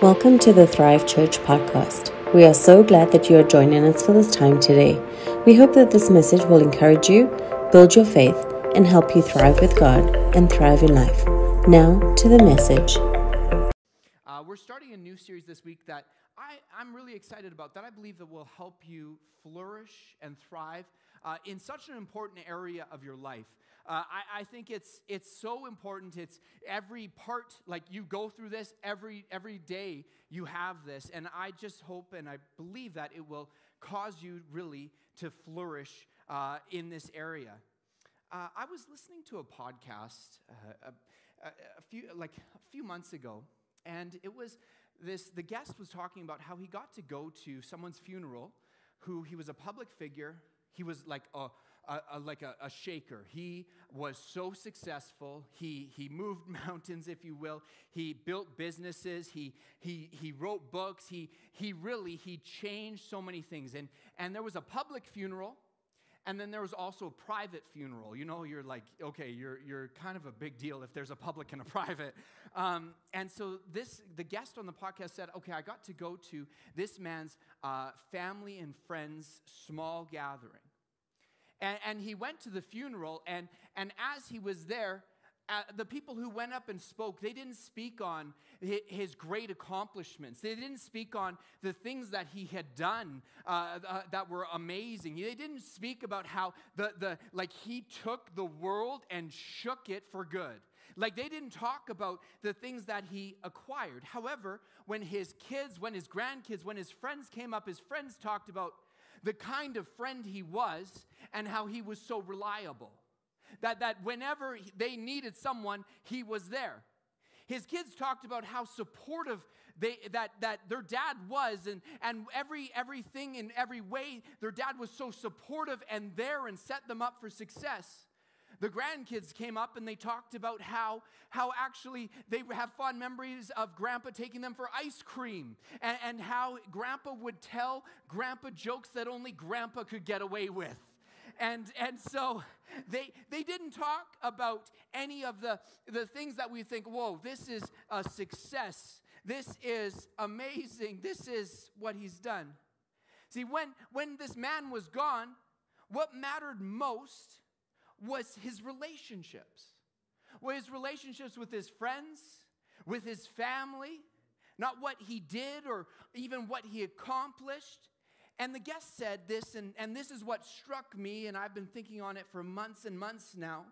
Welcome to the Thrive Church podcast. We are so glad that you are joining us for this time today. We hope that this message will encourage you, build your faith, and help you thrive with God and thrive in life. Now to the message. Uh, we're starting a new series this week that I, I'm really excited about, that I believe that will help you flourish and thrive uh, in such an important area of your life. Uh, I, I, think it's it's so important. It's every part like you go through this every every day. You have this, and I just hope and I believe that it will cause you really to flourish uh, in this area. Uh, I was listening to a podcast uh, a, a, few like a few months ago, and it was this. The guest was talking about how he got to go to someone's funeral, who he was a public figure. He was like a a, a, like a, a, shaker. He was so successful. He, he moved mountains, if you will. He built businesses. He, he, he wrote books. He, he really, he changed so many things. And, and there was a public funeral, and then there was also a private funeral. You know, you're like, okay, you're, you're kind of a big deal if there's a public and a private. Um, and so this, the guest on the podcast said, okay, I got to go to this man's uh, family and friends small gathering. And, and he went to the funeral, and, and as he was there, uh, the people who went up and spoke, they didn't speak on his great accomplishments. They didn't speak on the things that he had done uh, uh, that were amazing. They didn't speak about how the, the like he took the world and shook it for good. Like they didn't talk about the things that he acquired. However, when his kids, when his grandkids, when his friends came up, his friends talked about the kind of friend he was and how he was so reliable. That, that whenever they needed someone, he was there. His kids talked about how supportive they, that, that their dad was, and, and every, everything in every way, their dad was so supportive and there and set them up for success the grandkids came up and they talked about how, how actually they have fond memories of grandpa taking them for ice cream and, and how grandpa would tell grandpa jokes that only grandpa could get away with. And, and so they, they didn't talk about any of the, the things that we think, whoa, this is a success. This is amazing. This is what he's done. See, when, when this man was gone, what mattered most was his relationships. Were his relationships with his friends, with his family, not what he did or even what he accomplished. And the guest said this, and, and this is what struck me, and I've been thinking on it for months and months now,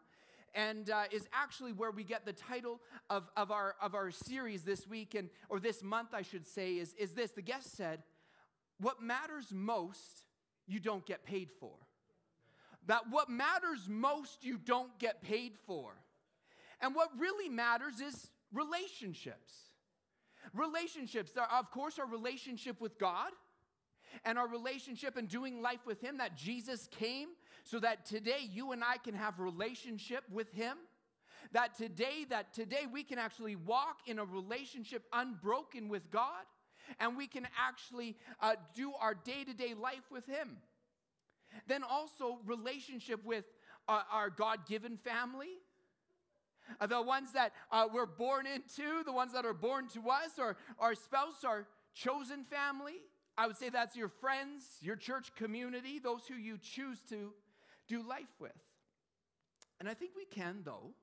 and uh, is actually where we get the title of, of, our, of our series this week, and, or this month, I should say, is, is this. The guest said, What matters most, you don't get paid for that what matters most you don't get paid for. And what really matters is relationships. Relationships, of course, our relationship with God and our relationship and doing life with Him, that Jesus came so that today you and I can have relationship with Him. That today, that today we can actually walk in a relationship unbroken with God and we can actually uh, do our day to day life with Him. Then also relationship with uh, our God given family. Uh, the ones that uh, we're born into, the ones that are born to us, or our spouse, our chosen family. I would say that's your friends, your church community, those who you choose to do life with. And I think we can, though,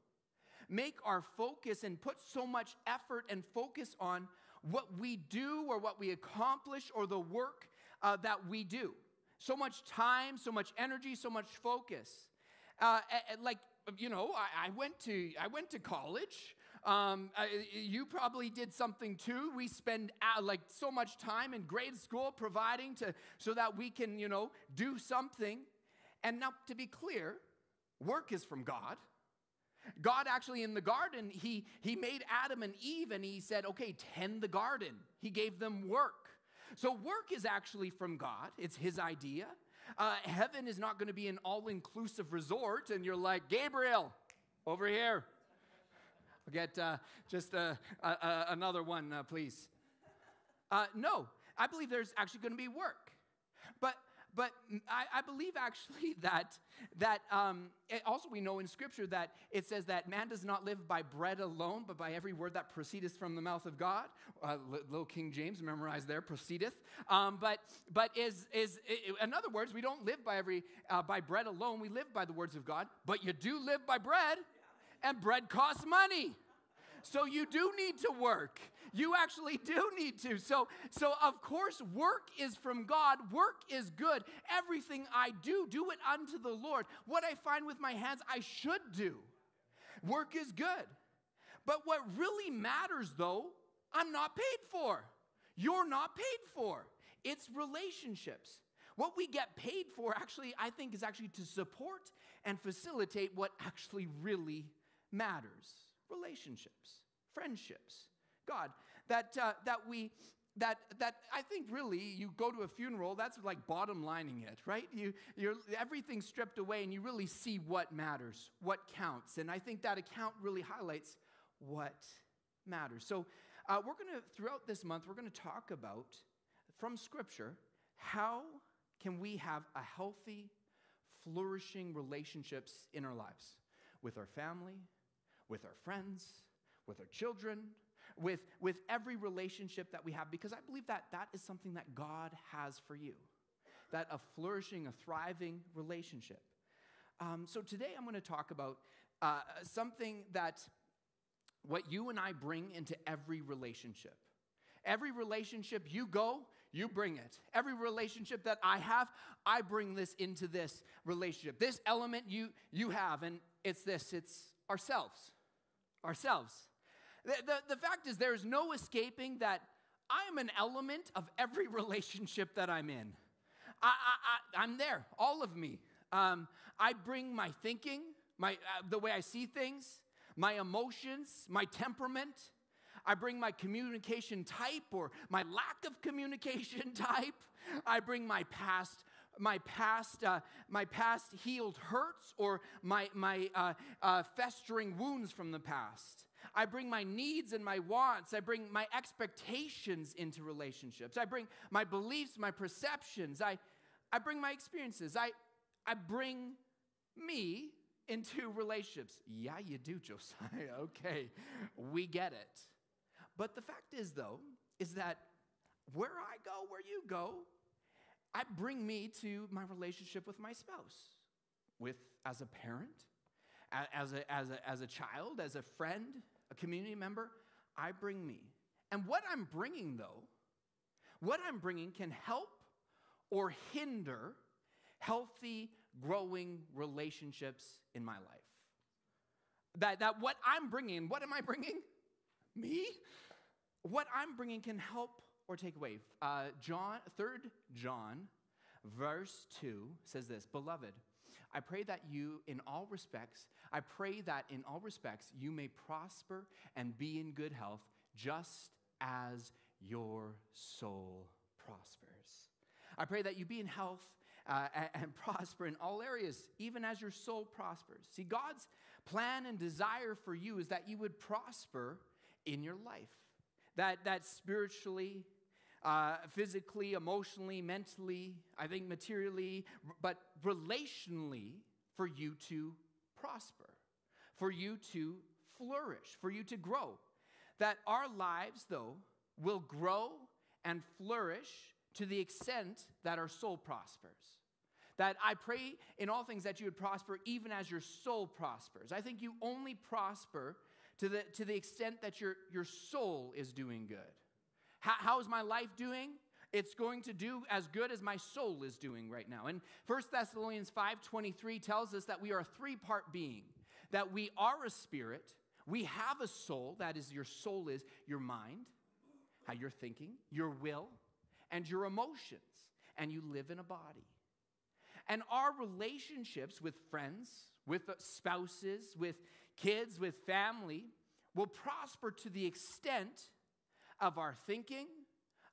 make our focus and put so much effort and focus on what we do or what we accomplish or the work uh, that we do so much time, so much energy, so much focus. Uh, like you know, I, I, went to I went to college. Um, I, you probably did something too. We spend uh, like so much time in grade school providing to so that we can you know do something. And now, to be clear, work is from God. God actually in the garden, he, he made Adam and Eve and he said, okay, tend the garden. He gave them work. So, work is actually from God, it's His idea. Uh, heaven is not going to be an all inclusive resort, and you're like, Gabriel, over here. I'll get uh, just uh, another one, uh, please. Uh, no, I believe there's actually going to be work. But, I, I believe actually that, that um, also we know in Scripture that it says that man does not live by bread alone, but by every word that proceedeth from the mouth of God. Uh, little King James memorized there, proceedeth. Um, but but is, is, in other words, we don't live by, every, uh, by bread alone, we live by the words of God, but you do live by bread, and bread costs money. So you do need to work. You actually do need to. So, so of course, work is from God. Work is good. Everything I do, do it unto the Lord. What I find with my hands, I should do. Work is good. But what really matters, though, I'm not paid for. You're not paid for. It's relationships. What we get paid for, actually, I think, is actually to support and facilitate what actually really matters relationships, friendships. God, that, uh, that we, that, that I think really you go to a funeral, that's like bottom lining it, right? You, you're, everything's stripped away and you really see what matters, what counts. And I think that account really highlights what matters. So uh, we're to, throughout this month, we're going to talk about from Scripture how can we have a healthy, flourishing relationships in our lives with our family, with our friends, with our children, with, with every relationship that we have, because I believe that that is something that God has for you that a flourishing, a thriving relationship. Um, so today I'm going to talk about uh, something that what you and I bring into every relationship. Every relationship you go, you bring it. Every relationship that I have, I bring this into this relationship. This element you you have, and it's this, it's ourselves. Ourselves. The, the, the fact is, there's no escaping that I am an element of every relationship that I'm in. I, I, am there, all of me. Um, I bring my thinking, my, uh, the way I see things, my emotions, my temperament. I bring my communication type or my lack of communication type. I bring my past my past, uh, my past healed hurts or my, my uh, uh, festering wounds from the past. I bring my needs and my wants. I bring my expectations into relationships. I bring my beliefs, my perceptions. I, I bring my experiences. I, I bring me into relationships. Yeah, you do, Josiah. okay, we get it. But the fact is, though, is that where I go, where you go, I bring me to my relationship with my spouse, with as a parent, as a, as a, as a child, as a friend, a community member, I bring me. And what I'm bringing, though, what I'm bringing can help or hinder healthy, growing relationships in my life. That, that what I'm bringing, what am I bringing? Me? What I'm bringing can help or take away. Uh, John, 3rd John, verse 2 says this Beloved, I pray that you, in all respects, I pray that in all respects you may prosper and be in good health, just as your soul prospers. I pray that you be in health uh, and, and prosper in all areas, even as your soul prospers. See, God's plan and desire for you is that you would prosper in your life, that, that spiritually, uh, physically, emotionally, mentally, I think materially, but relationally, for you to prosper, for you to flourish, for you to grow. That our lives, though, will grow and flourish to the extent that our soul prospers. That I pray in all things that you would prosper even as your soul prospers. I think you only prosper to the, to the extent that your, your soul is doing good. How, how is my life doing? It's going to do as good as my soul is doing right now. And 1 Thessalonians 5:23 tells us that we are a three-part being, that we are a spirit, we have a soul, that is your soul is your mind, how you're thinking, your will, and your emotions, and you live in a body. And our relationships with friends, with spouses, with kids, with family will prosper to the extent of our thinking,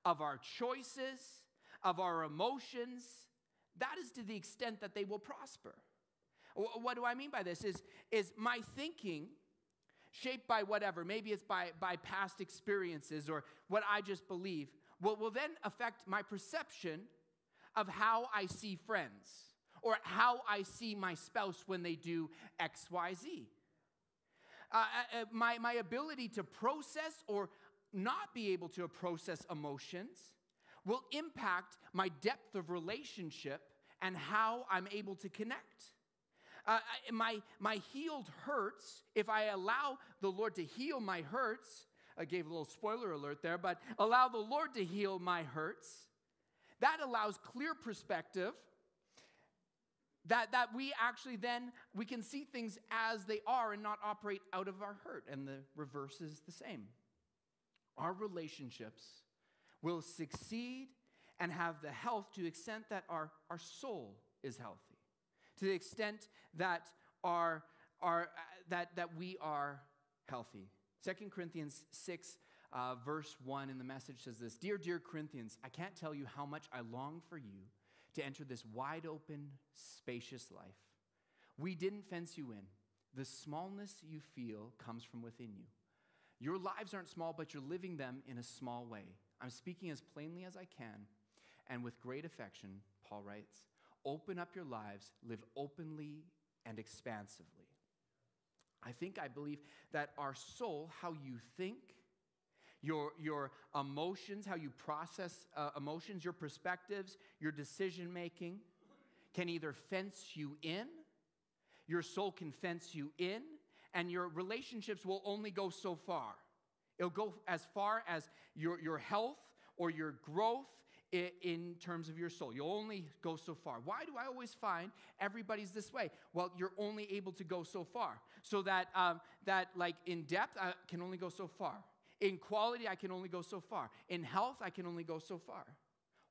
of our choices, of our emotions. That is to the extent that they will prosper. What do I mean by this? Is, is my thinking shaped by whatever, maybe it's by, by past experiences or what I just believe, will, will then affect my perception of how I see friends or how I see my spouse when they do XYZ. Uh, uh, uh, my, my ability to process or not be able to process emotions will impact my depth of relationship and how I'm able to connect. Uh, my, my healed hurts, if I allow the Lord to heal my hurts, I gave a little spoiler alert there, but allow the Lord to heal my hurts, that allows clear perspective that, that we actually then we can see things as they are and not operate out of our hurt and the reverse is the same our relationships will succeed and have the health to the extent that our, our soul is healthy to the extent that our, our uh, that, that we are healthy 2 corinthians 6 uh, verse 1 in the message says this dear dear corinthians i can't tell you how much i long for you to enter this wide open, spacious life. We didn't fence you in. The smallness you feel comes from within you. Your lives aren't small, but you're living them in a small way. I'm speaking as plainly as I can and with great affection, Paul writes. Open up your lives, live openly and expansively. I think, I believe that our soul, how you think, your, your emotions, how you process uh, emotions, your perspectives, your decision making can either fence you in, your soul can fence you in, and your relationships will only go so far. It'll go as far as your, your health or your growth in terms of your soul. You'll only go so far. Why do I always find everybody's this way? Well, you're only able to go so far. So that um, that like in depth, I can only go so far. In quality, I can only go so far. In health, I can only go so far.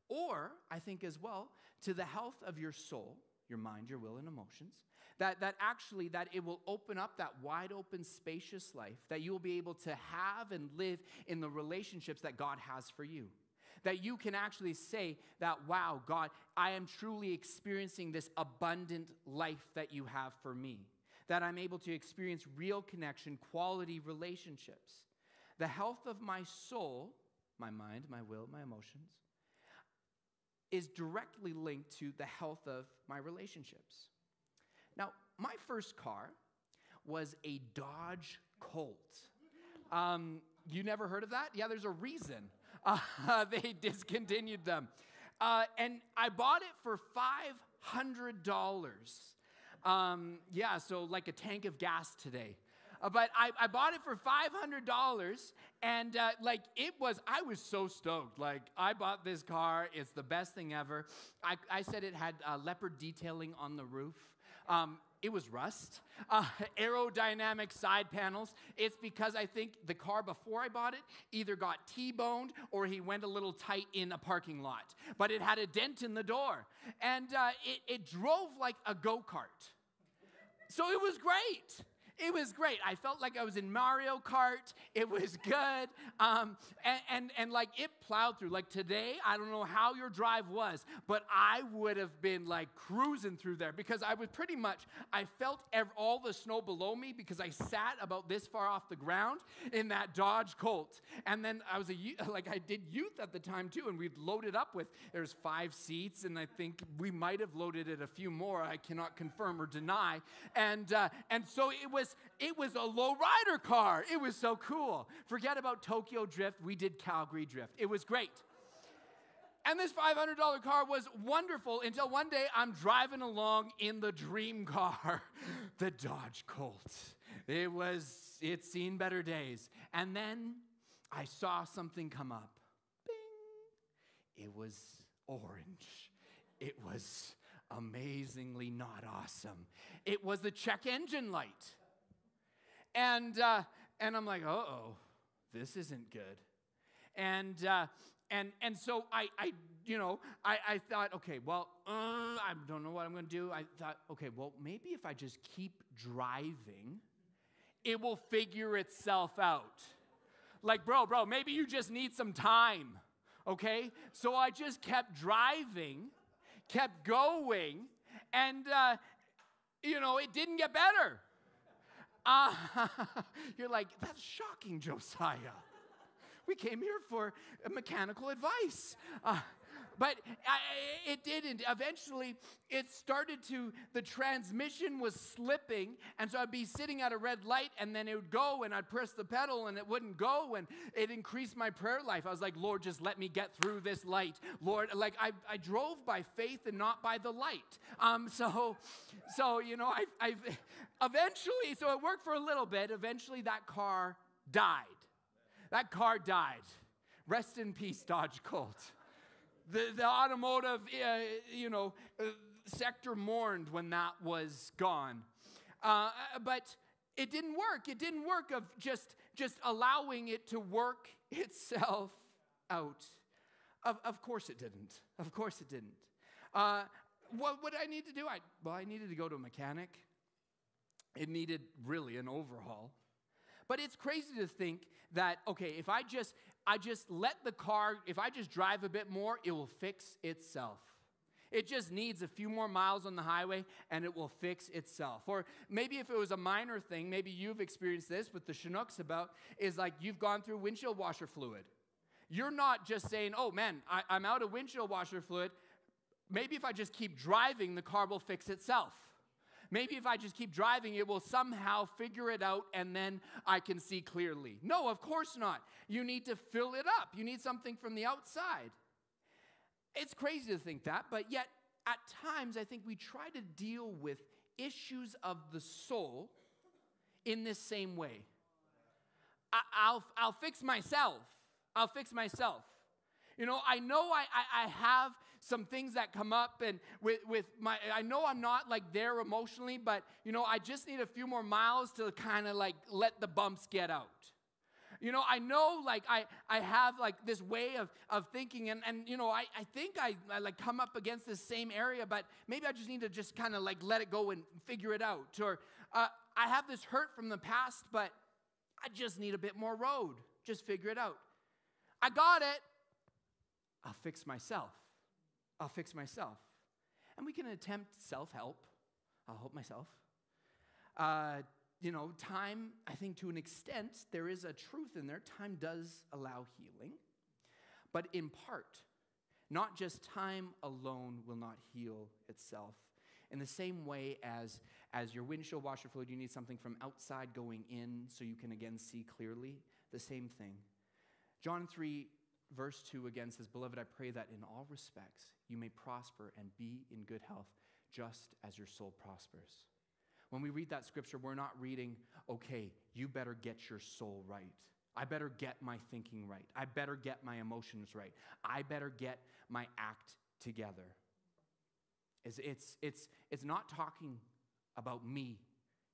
Or, I think as well, to the health of your soul, your mind, your will, and emotions, that, that actually that it will open up that wide open, spacious life, that you will be able to have and live in the relationships that God has for you. That you can actually say that, wow, God, I am truly experiencing this abundant life that you have for me. That I'm able to experience real connection, quality relationships. The health of my soul, my mind, my will, my emotions, is directly linked to the health of my relationships. Now, my first car was a Dodge Colt. Um, you never heard of that? Yeah, there's a reason uh, they discontinued them. Uh, and I bought it for $500. Um, yeah, so like a tank of gas today. Uh, but I, I bought it for $500 and uh, like it was i was so stoked. Like i bought this car. It's the best thing ever. I, I said it had uh, leopard detailing on the roof. Um, it was rust uh, aerodynamic side panels. It's because i think the car before i bought it either got t-boned or he went a little tight in a parking lot but it had a dent in the door. And uh, it, it drove like a go-kart. So it was great it was great. I felt like I was in Mario Kart. It was good. Um, and, and, and like it plowed through. Like today, I don't know how your drive was, but I would have been like cruising through there because I was pretty much, I felt ev- all the snow below me because I sat about this far off the ground in that Dodge Colt. And then I was a, like, I did youth at the time too, and we'd loaded up with, there's five seats, and I think we might have loaded it a few more. I cannot confirm or deny. And, uh, and so it was, it was a low rider car. It was so cool. Forget about Tokyo Drift. We did Calgary Drift. It was great. And this $500 car was wonderful until one day I'm driving along in the dream car, the Dodge Colt. It was, it's seen better days. And then I saw something come up. Bing! It was orange. It was amazingly not awesome. It was the check engine light. And, uh, and I'm like, oh, this isn't good. And, uh, and, and so I, I you know, I, I thought, okay, well, uh, I don't know what I'm going to do. I thought, okay, well, maybe if I just keep driving, it will figure itself out. Like, bro, bro, maybe you just need some time, okay? So I just kept driving, kept going, and, uh, you know, it didn't get better. Uh, you're like, that's shocking, Josiah. We came here for mechanical advice. Uh, but I, it didn't. Eventually, it started to, the transmission was slipping. And so I'd be sitting at a red light and then it would go and I'd press the pedal and it wouldn't go. And it increased my prayer life. I was like, Lord, just let me get through this light. Lord, like I, I drove by faith and not by the light. Um, so, so, you know, I, I eventually, so it worked for a little bit. Eventually, that car died. That car died. Rest in peace, Dodge Colt. The, the automotive, uh, you know, uh, sector mourned when that was gone. Uh, but it didn't work. It didn't work of just, just allowing it to work itself out. Of, of course it didn't. Of course it didn't. Uh, what would I need to do? I, well, I needed to go to a mechanic. It needed really an overhaul. But it's crazy to think that, okay, if I just, I just let the car, if I just drive a bit more, it will fix itself. It just needs a few more miles on the highway and it will fix itself. Or maybe if it was a minor thing, maybe you've experienced this with the Chinooks about, is like you've gone through windshield washer fluid. You're not just saying, oh man, I, I'm out of windshield washer fluid. Maybe if I just keep driving, the car will fix itself. Maybe if I just keep driving, it will somehow figure it out and then I can see clearly. No, of course not. You need to fill it up, you need something from the outside. It's crazy to think that, but yet at times I think we try to deal with issues of the soul in this same way. I, will I'll fix myself. I'll fix myself. You know, I know I, I, I have some things that come up and with, with my i know i'm not like there emotionally but you know i just need a few more miles to kind of like let the bumps get out. You know i know like i i have like this way of of thinking and and you know i i think i, I like come up against this same area but maybe i just need to just kind of like let it go and figure it out or uh, i have this hurt from the past but i just need a bit more road. Just figure it out. I got it. I'll fix myself I'll fix myself. And we can attempt self help. I'll help myself. Uh, you know, time, I think to an extent, there is a truth in there. Time does allow healing, but in part, not just time alone will not heal itself. In the same way as, as your windshield washer fluid, you need something from outside going in so you can again see clearly. The same thing. John 3 verse 2 again says, Beloved, I pray that in all respects you may prosper and be in good health, just as your soul prospers. When we read that scripture, we're not reading, okay, you better get your soul right. I better get my thinking right. I better get my emotions right. I better get my act together. It's, it's, it's, it's not talking about me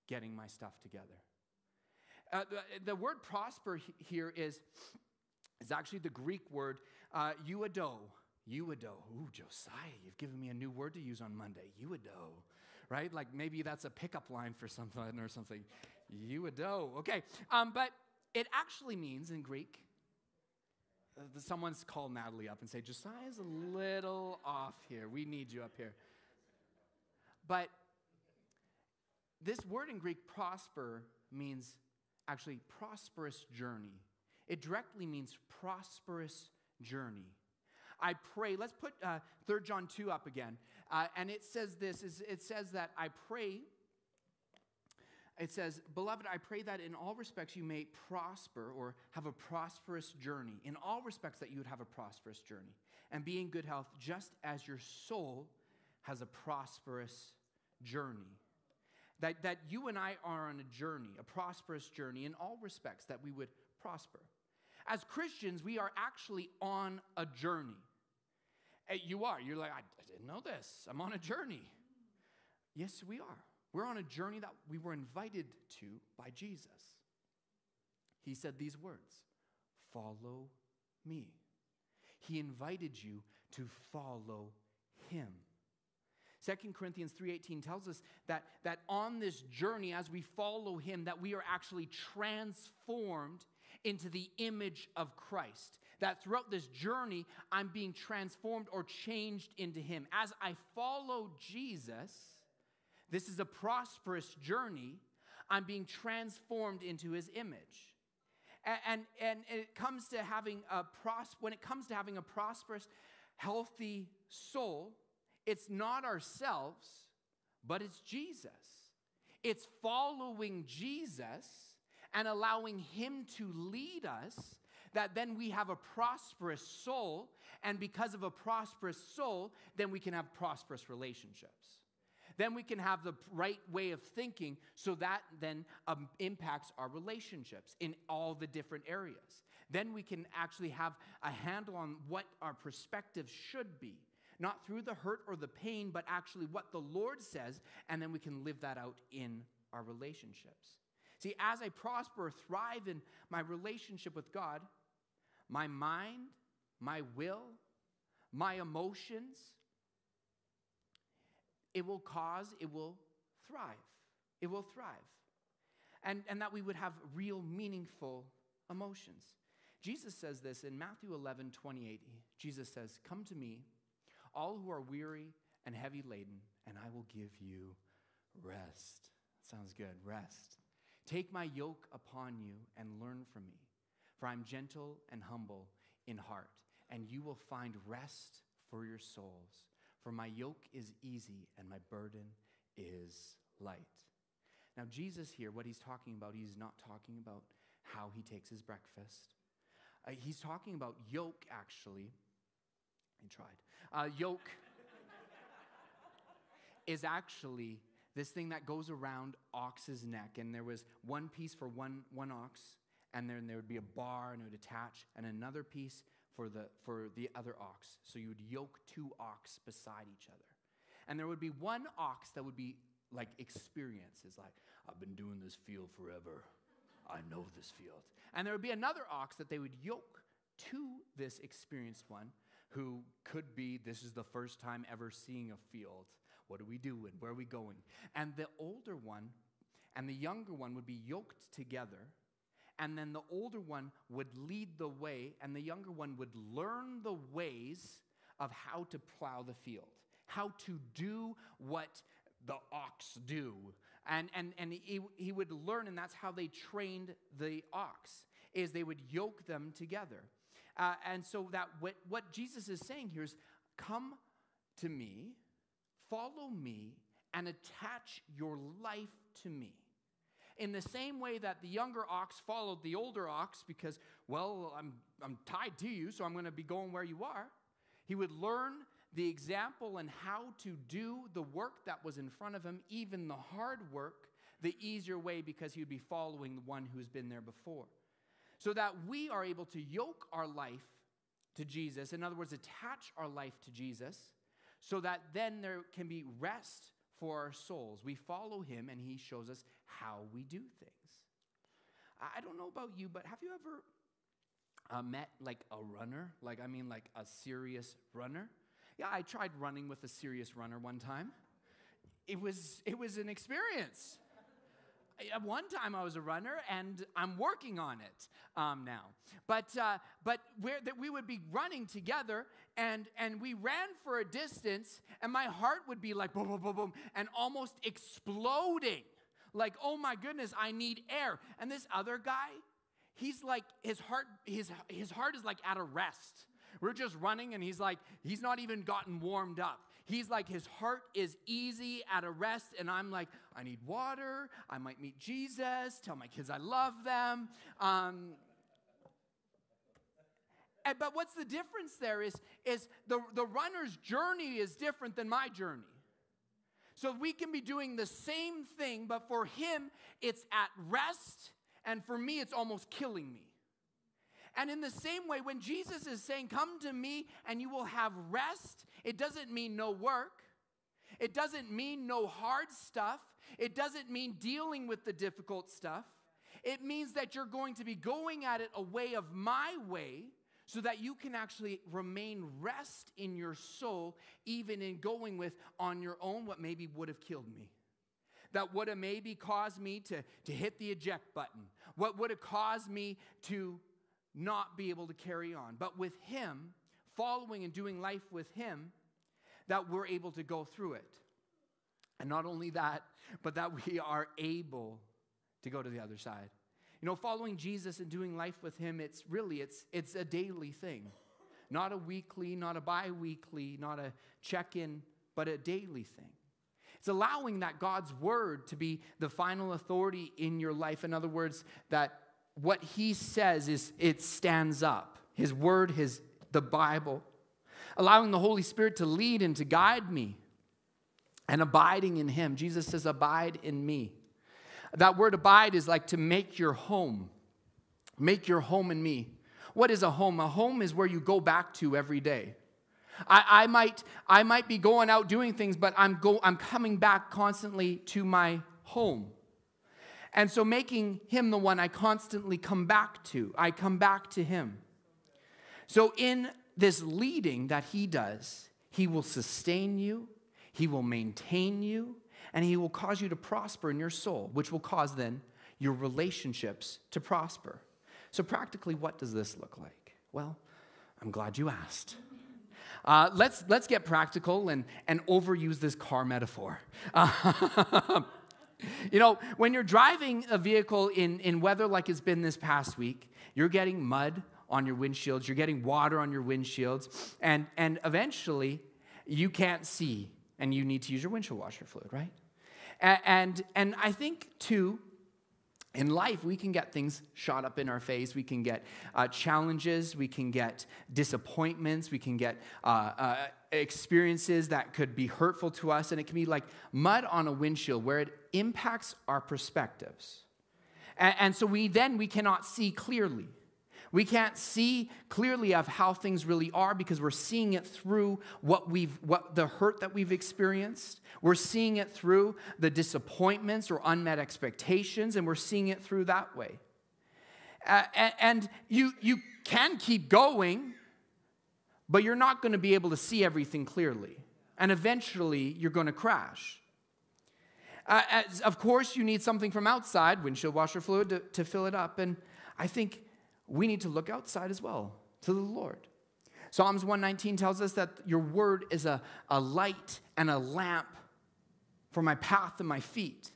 getting my stuff together. Uh, the, the word prosper here is is actually the Greek word uh, euodo. Euodo. Ooh, Josiah, you've given me a new word to use on Monday. Euodo. Right? Like maybe that's a pickup line for something or something. Euodo. Okay. Um, but it actually means in Greek, uh, someone's called Natalie up and say, Josiah's a little off here. We need you up here. But this word in Greek, prosper, means actually prosperous journey it directly means prosperous journey. I pray, let's put uh, 3 John 2 up again. Uh, and it says this is, it says that I pray, it says, Beloved, I pray that in all respects you may prosper or have a prosperous journey. In all respects, that you would have a prosperous journey and be in good health, just as your soul has a prosperous journey. That, that you and I are on a journey, a prosperous journey in all respects, that we would prosper. As Christians, we are actually on a journey. Eh, you are. You're like, I didn't know this. I'm on a journey. Yes, we are. We're on a journey that we were invited to by Jesus. He said these words Follow me. He invited you to follow him. 2 Corinthians 3:18 tells us that, that on this journey as we follow him that we are actually transformed into the image of Christ. That throughout this journey, I'm being transformed or changed into Him. As I follow Jesus, this is a prosperous journey. I'm being transformed into His image. And, and, and it comes to having a pros, when it comes to having a prosperous healthy soul, it's not ourselves, but it's Jesus. It's following Jesus and allowing Him to lead us that then we have a prosperous soul. And because of a prosperous soul, then we can have prosperous relationships. Then we can have the right way of thinking so that then um, impacts our relationships in all the different areas. Then we can actually have a handle on what our perspective should be, not through the hurt or the pain, but actually what the Lord says, and then we can live that out in our relationships. See, as I prosper, thrive in my relationship with God, my mind, my will, my emotions, it will cause, it will thrive. It will thrive. And, and that we would have real, meaningful emotions. Jesus says this in Matthew 11, 28. Jesus says, Come to me, all who are weary and heavy laden, and I will give you rest. Sounds good, rest. Take my yoke upon you and learn from me, for I'm gentle and humble in heart, and you will find rest for your souls. For my yoke is easy and my burden is light. Now, Jesus here, what he's talking about, he's not talking about how he takes his breakfast. Uh, he's talking about yoke, actually. He tried. Uh, yoke is actually this thing that goes around ox's neck. And there was one piece for one, one ox, and then there would be a bar and it would attach, and another piece for the, for the other ox. So you would yoke two ox beside each other. And there would be one ox that would be like experiences, like, I've been doing this field forever. I know this field. And there would be another ox that they would yoke to this experienced one who could be, this is the first time ever seeing a field. What are we doing? Where are we going? And the older one and the younger one would be yoked together and then the older one would lead the way, and the younger one would learn the ways of how to plow the field, how to do what the ox do. And, and, and he, he would learn, and that's how they trained the ox, is they would yoke them together. Uh, and so that what, what Jesus is saying here is, come to me, follow me, and attach your life to me. In the same way that the younger ox followed the older ox because, well, I'm, I'm tied to you, so I'm going to be going where you are, he would learn the example and how to do the work that was in front of him, even the hard work, the easier way because he would be following the one who's been there before. So that we are able to yoke our life to Jesus, in other words, attach our life to Jesus, so that then there can be rest for our souls. We follow him and he shows us how we do things. I don't know about you, but have you ever uh, met like a runner? Like, I mean, like a serious runner? Yeah, I tried running with a serious runner one time. It was, it was an experience. At one time, I was a runner, and I'm working on it um, now. But uh, but where that we would be running together, and and we ran for a distance, and my heart would be like boom boom boom boom, and almost exploding, like oh my goodness, I need air. And this other guy, he's like his heart his his heart is like at a rest. We're just running, and he's like he's not even gotten warmed up. He's like, his heart is easy at a rest, and I'm like, I need water. I might meet Jesus, tell my kids I love them. Um, and, but what's the difference there is, is the, the runner's journey is different than my journey. So we can be doing the same thing, but for him, it's at rest, and for me, it's almost killing me. And in the same way, when Jesus is saying, Come to me and you will have rest, it doesn't mean no work. It doesn't mean no hard stuff. It doesn't mean dealing with the difficult stuff. It means that you're going to be going at it a way of my way so that you can actually remain rest in your soul, even in going with on your own what maybe would have killed me. That would have maybe caused me to, to hit the eject button. What would have caused me to not be able to carry on. But with Him, following and doing life with Him, that we're able to go through it. And not only that, but that we are able to go to the other side. You know, following Jesus and doing life with him, it's really it's it's a daily thing. not a weekly, not a bi weekly, not a check in, but a daily thing. It's allowing that God's word to be the final authority in your life. In other words, that what he says is it stands up. His word, his the Bible. Allowing the Holy Spirit to lead and to guide me and abiding in him. Jesus says, Abide in me. That word abide is like to make your home. Make your home in me. What is a home? A home is where you go back to every day. I, I, might, I might be going out doing things, but I'm, go, I'm coming back constantly to my home. And so making him the one I constantly come back to, I come back to him. So in this leading that he does, he will sustain you, he will maintain you, and he will cause you to prosper in your soul, which will cause then your relationships to prosper. So, practically, what does this look like? Well, I'm glad you asked. Uh, let's, let's get practical and, and overuse this car metaphor. Uh, you know, when you're driving a vehicle in, in weather like it's been this past week, you're getting mud on your windshields, you're getting water on your windshields, and, and eventually you can't see and you need to use your windshield washer fluid, right? And, and, I think, too, in life, we can get things shot up in our face. We can get uh, challenges. We can get disappointments. We can get uh, uh, experiences that could be hurtful to us. And it can be like mud on a windshield where it impacts our perspectives. And, and so we then we cannot see clearly. We can't see clearly of how things really are because we're seeing it through what we've what the hurt that we've experienced. We're seeing it through the disappointments or unmet expectations and we're seeing it through that way. Uh, and, you you can keep going but you're not going to be able to see everything clearly. And eventually you're going to crash. Uh, as, of course, you need something from outside, windshield washer fluid, to, to fill it up. And I think we need to look outside as well to the Lord. Psalms 119 tells us that your word is a, a light and a lamp for my path and my feet.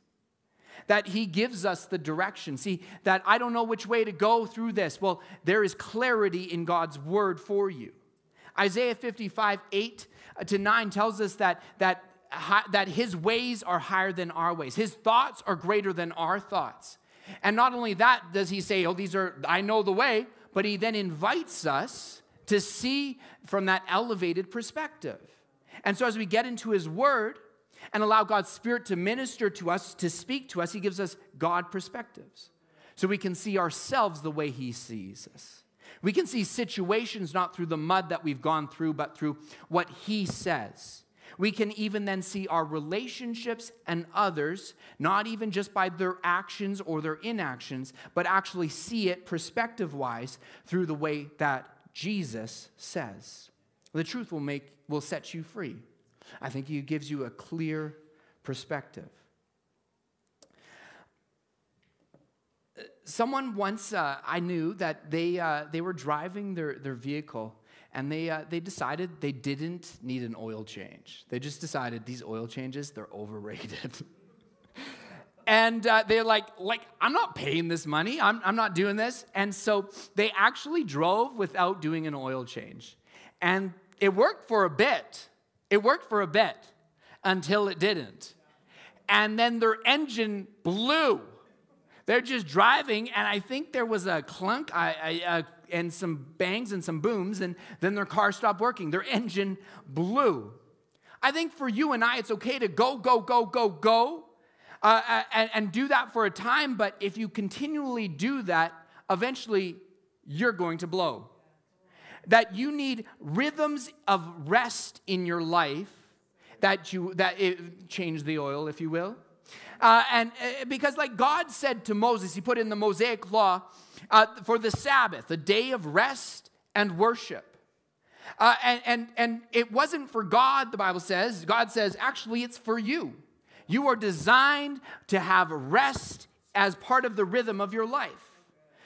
That he gives us the direction. See, that I don't know which way to go through this. Well, there is clarity in God's word for you. Isaiah 55, 8 uh, to 9 tells us that, that, that his ways are higher than our ways, his thoughts are greater than our thoughts. And not only that does he say, Oh, these are, I know the way, but he then invites us to see from that elevated perspective. And so as we get into his word and allow God's spirit to minister to us, to speak to us, he gives us God perspectives. So we can see ourselves the way he sees us. We can see situations not through the mud that we've gone through, but through what he says. We can even then see our relationships and others, not even just by their actions or their inactions, but actually see it perspective wise through the way that Jesus says. The truth will make will set you free. I think he gives you a clear perspective. Someone once uh, I knew that they, uh, they were driving their, their vehicle and they, uh, they decided they didn't need an oil change. They just decided these oil changes, they're overrated. and uh, they're like, like, I'm not paying this money. I'm, I'm not doing this. And so they actually drove without doing an oil change. And it worked for a bit. It worked for a bit until it didn't. And then their engine blew. They're just driving, and I think there was a clunk, I, I, and some bangs and some booms, and then their car stopped working. Their engine blew. I think for you and I, it's okay to go, go, go, go, go, uh, uh, and, and do that for a time, but if you continually do that, eventually you're going to blow. That you need rhythms of rest in your life that you that it, change the oil, if you will. Uh, and uh, because, like God said to Moses, He put in the Mosaic law uh, for the Sabbath, a day of rest and worship. Uh, and, and, and it wasn't for God, the Bible says. God says, actually, it's for you. You are designed to have rest as part of the rhythm of your life.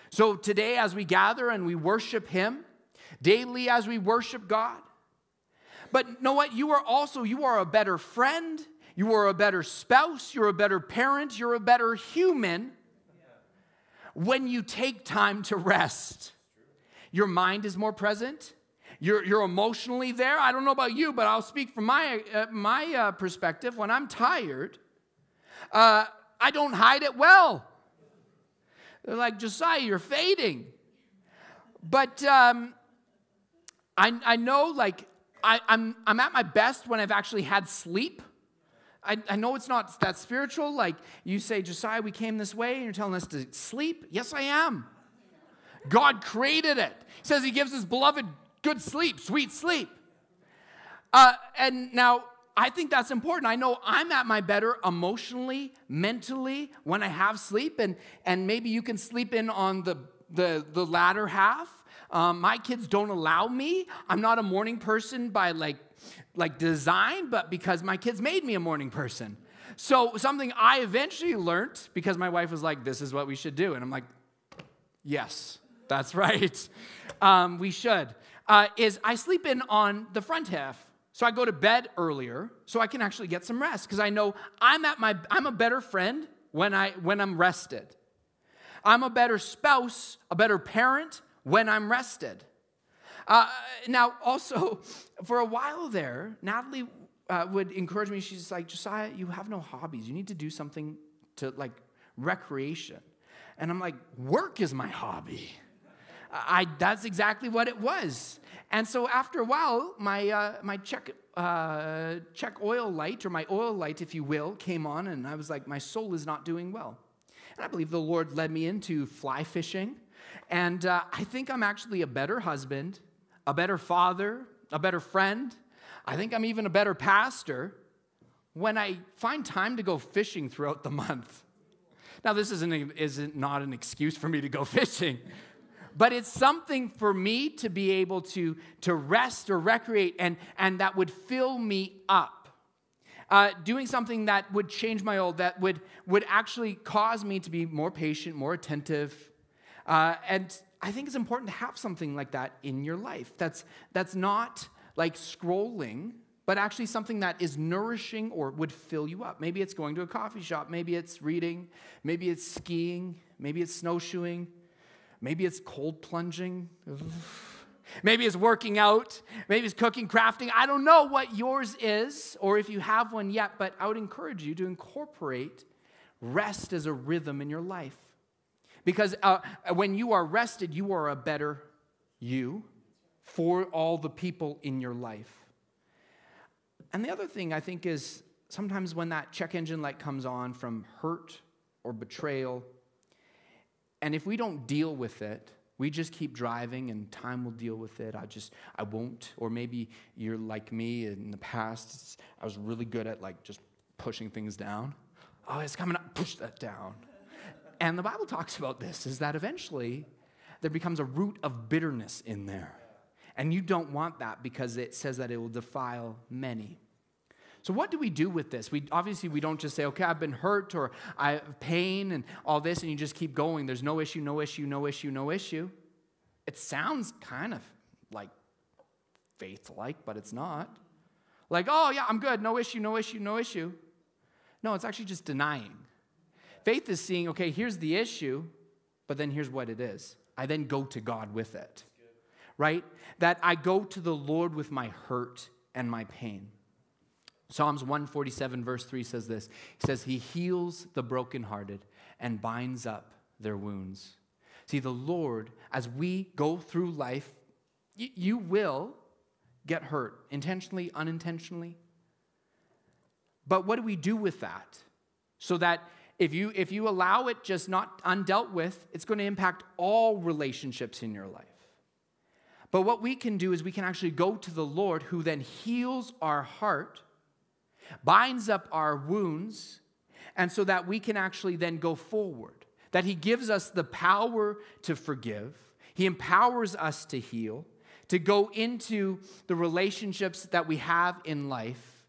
So today, as we gather and we worship Him, daily as we worship God, but know what? You are also, you are a better friend, you are a better spouse, you're a better parent, you're a better human when you take time to rest. Your mind is more present, you're, you're emotionally there. I don't know about you, but I'll speak from my, uh, my uh, perspective. When I'm tired, uh, I don't hide it well. They're like, Josiah, you're fading. But um, I, I know, like, I, I'm, I'm at my best when I've actually had sleep. I, I know it's not that spiritual. Like you say, Josiah, we came this way, and you're telling us to sleep. Yes, I am. God created it. He says He gives His beloved good sleep, sweet sleep. Uh, and now I think that's important. I know I'm at my better emotionally, mentally when I have sleep, and, and maybe you can sleep in on the, the, the latter half. Um, my kids don't allow me. I'm not a morning person by like, like design, but because my kids made me a morning person. So something I eventually learned because my wife was like, "This is what we should do," and I'm like, "Yes, that's right. Um, we should." Uh, is I sleep in on the front half, so I go to bed earlier, so I can actually get some rest because I know I'm at my I'm a better friend when I when I'm rested. I'm a better spouse, a better parent, when I'm rested. Uh, now, also, for a while there, Natalie uh, would encourage me. She's like, Josiah, you have no hobbies. You need to do something to like recreation. And I'm like, work is my hobby. I, that's exactly what it was. And so after a while, my, uh, my check, uh, check oil light, or my oil light, if you will, came on, and I was like, my soul is not doing well. And I believe the Lord led me into fly fishing and uh, I think I'm actually a better husband, a better father, a better friend. I think I'm even a better pastor when I find time to go fishing throughout the month. Now, this isn't, isn't not an excuse for me to go fishing, but it's something for me to be able to, to rest or recreate and, and that would fill me up. Uh, doing something that would change my old, that would, would actually cause me to be more patient, more attentive, uh, and I think it's important to have something like that in your life. That's, that's not like scrolling, but actually something that is nourishing or would fill you up. Maybe it's going to a coffee shop, maybe it's reading, maybe it's skiing, maybe it's snowshoeing, maybe it's cold plunging. Maybe it's working out. Maybe it's cooking, crafting. I don't know what yours is or if you have one yet, but I would encourage you to incorporate rest as a rhythm in your life. Because uh, when you are rested, you are a better you for all the people in your life. And the other thing I think is sometimes when that check engine light comes on from hurt or betrayal, and if we don't deal with it, we just keep driving and time will deal with it. I just, I won't. Or maybe you're like me in the past, I was really good at like just pushing things down. Oh, it's coming up, push that down. And the Bible talks about this is that eventually there becomes a root of bitterness in there. And you don't want that because it says that it will defile many. So what do we do with this? We obviously we don't just say, "Okay, I've been hurt or I have pain and all this," and you just keep going. There's no issue, no issue, no issue, no issue. It sounds kind of like faith-like, but it's not. Like, "Oh yeah, I'm good, no issue, no issue, no issue." No, it's actually just denying. Faith is seeing, okay, here's the issue, but then here's what it is. I then go to God with it, right? That I go to the Lord with my hurt and my pain. Psalms 147, verse 3 says this He says, He heals the brokenhearted and binds up their wounds. See, the Lord, as we go through life, you will get hurt, intentionally, unintentionally. But what do we do with that? So that if you if you allow it just not undealt with it's going to impact all relationships in your life. But what we can do is we can actually go to the lord who then heals our heart binds up our wounds and so that we can actually then go forward. That he gives us the power to forgive. He empowers us to heal to go into the relationships that we have in life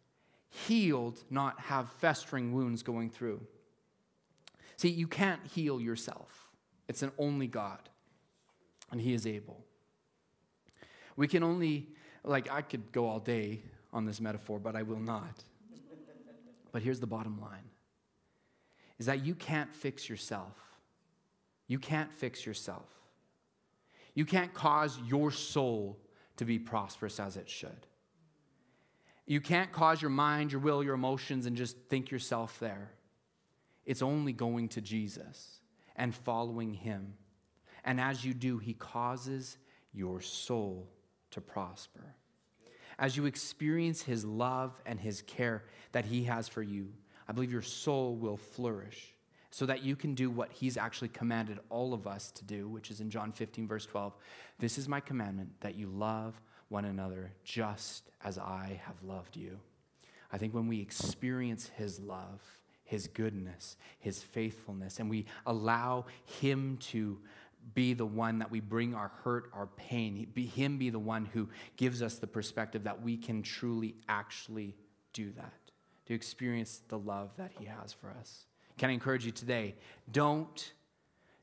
healed not have festering wounds going through See, you can't heal yourself, it's an only God, and He is able. We can only, like, I could go all day on this metaphor, but I will not. but here's the bottom line is that you can't fix yourself. You can't fix yourself. You can't cause your soul to be prosperous as it should. You can't cause your mind, your will, your emotions, and just think yourself there. It's only going to Jesus and following Him. And as you do, He causes your soul to prosper. As you experience His love and His care that He has for you, I believe your soul will flourish so that you can do what He's actually commanded all of us to do, which is in John 15, verse 12. This is my commandment that you love one another just as I have loved you. I think when we experience His love, His goodness, His faithfulness, and we allow Him to be the one that we bring our hurt, our pain, be Him be the one who gives us the perspective that we can truly actually do that, to experience the love that He has for us. Can I encourage you today? Don't,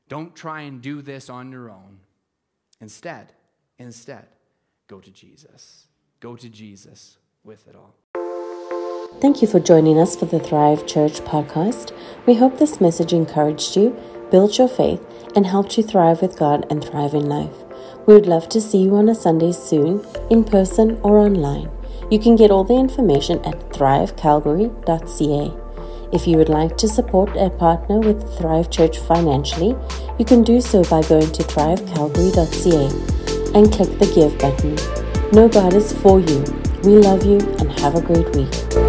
don't try and do this on your own. Instead, instead, go to Jesus. Go to Jesus with it all. Thank you for joining us for the Thrive Church podcast. We hope this message encouraged you, built your faith, and helped you thrive with God and thrive in life. We would love to see you on a Sunday soon, in person or online. You can get all the information at thrivecalgary.ca. If you would like to support a partner with Thrive Church financially, you can do so by going to thrivecalgary.ca and click the Give button. Know God is for you. We love you and have a great week.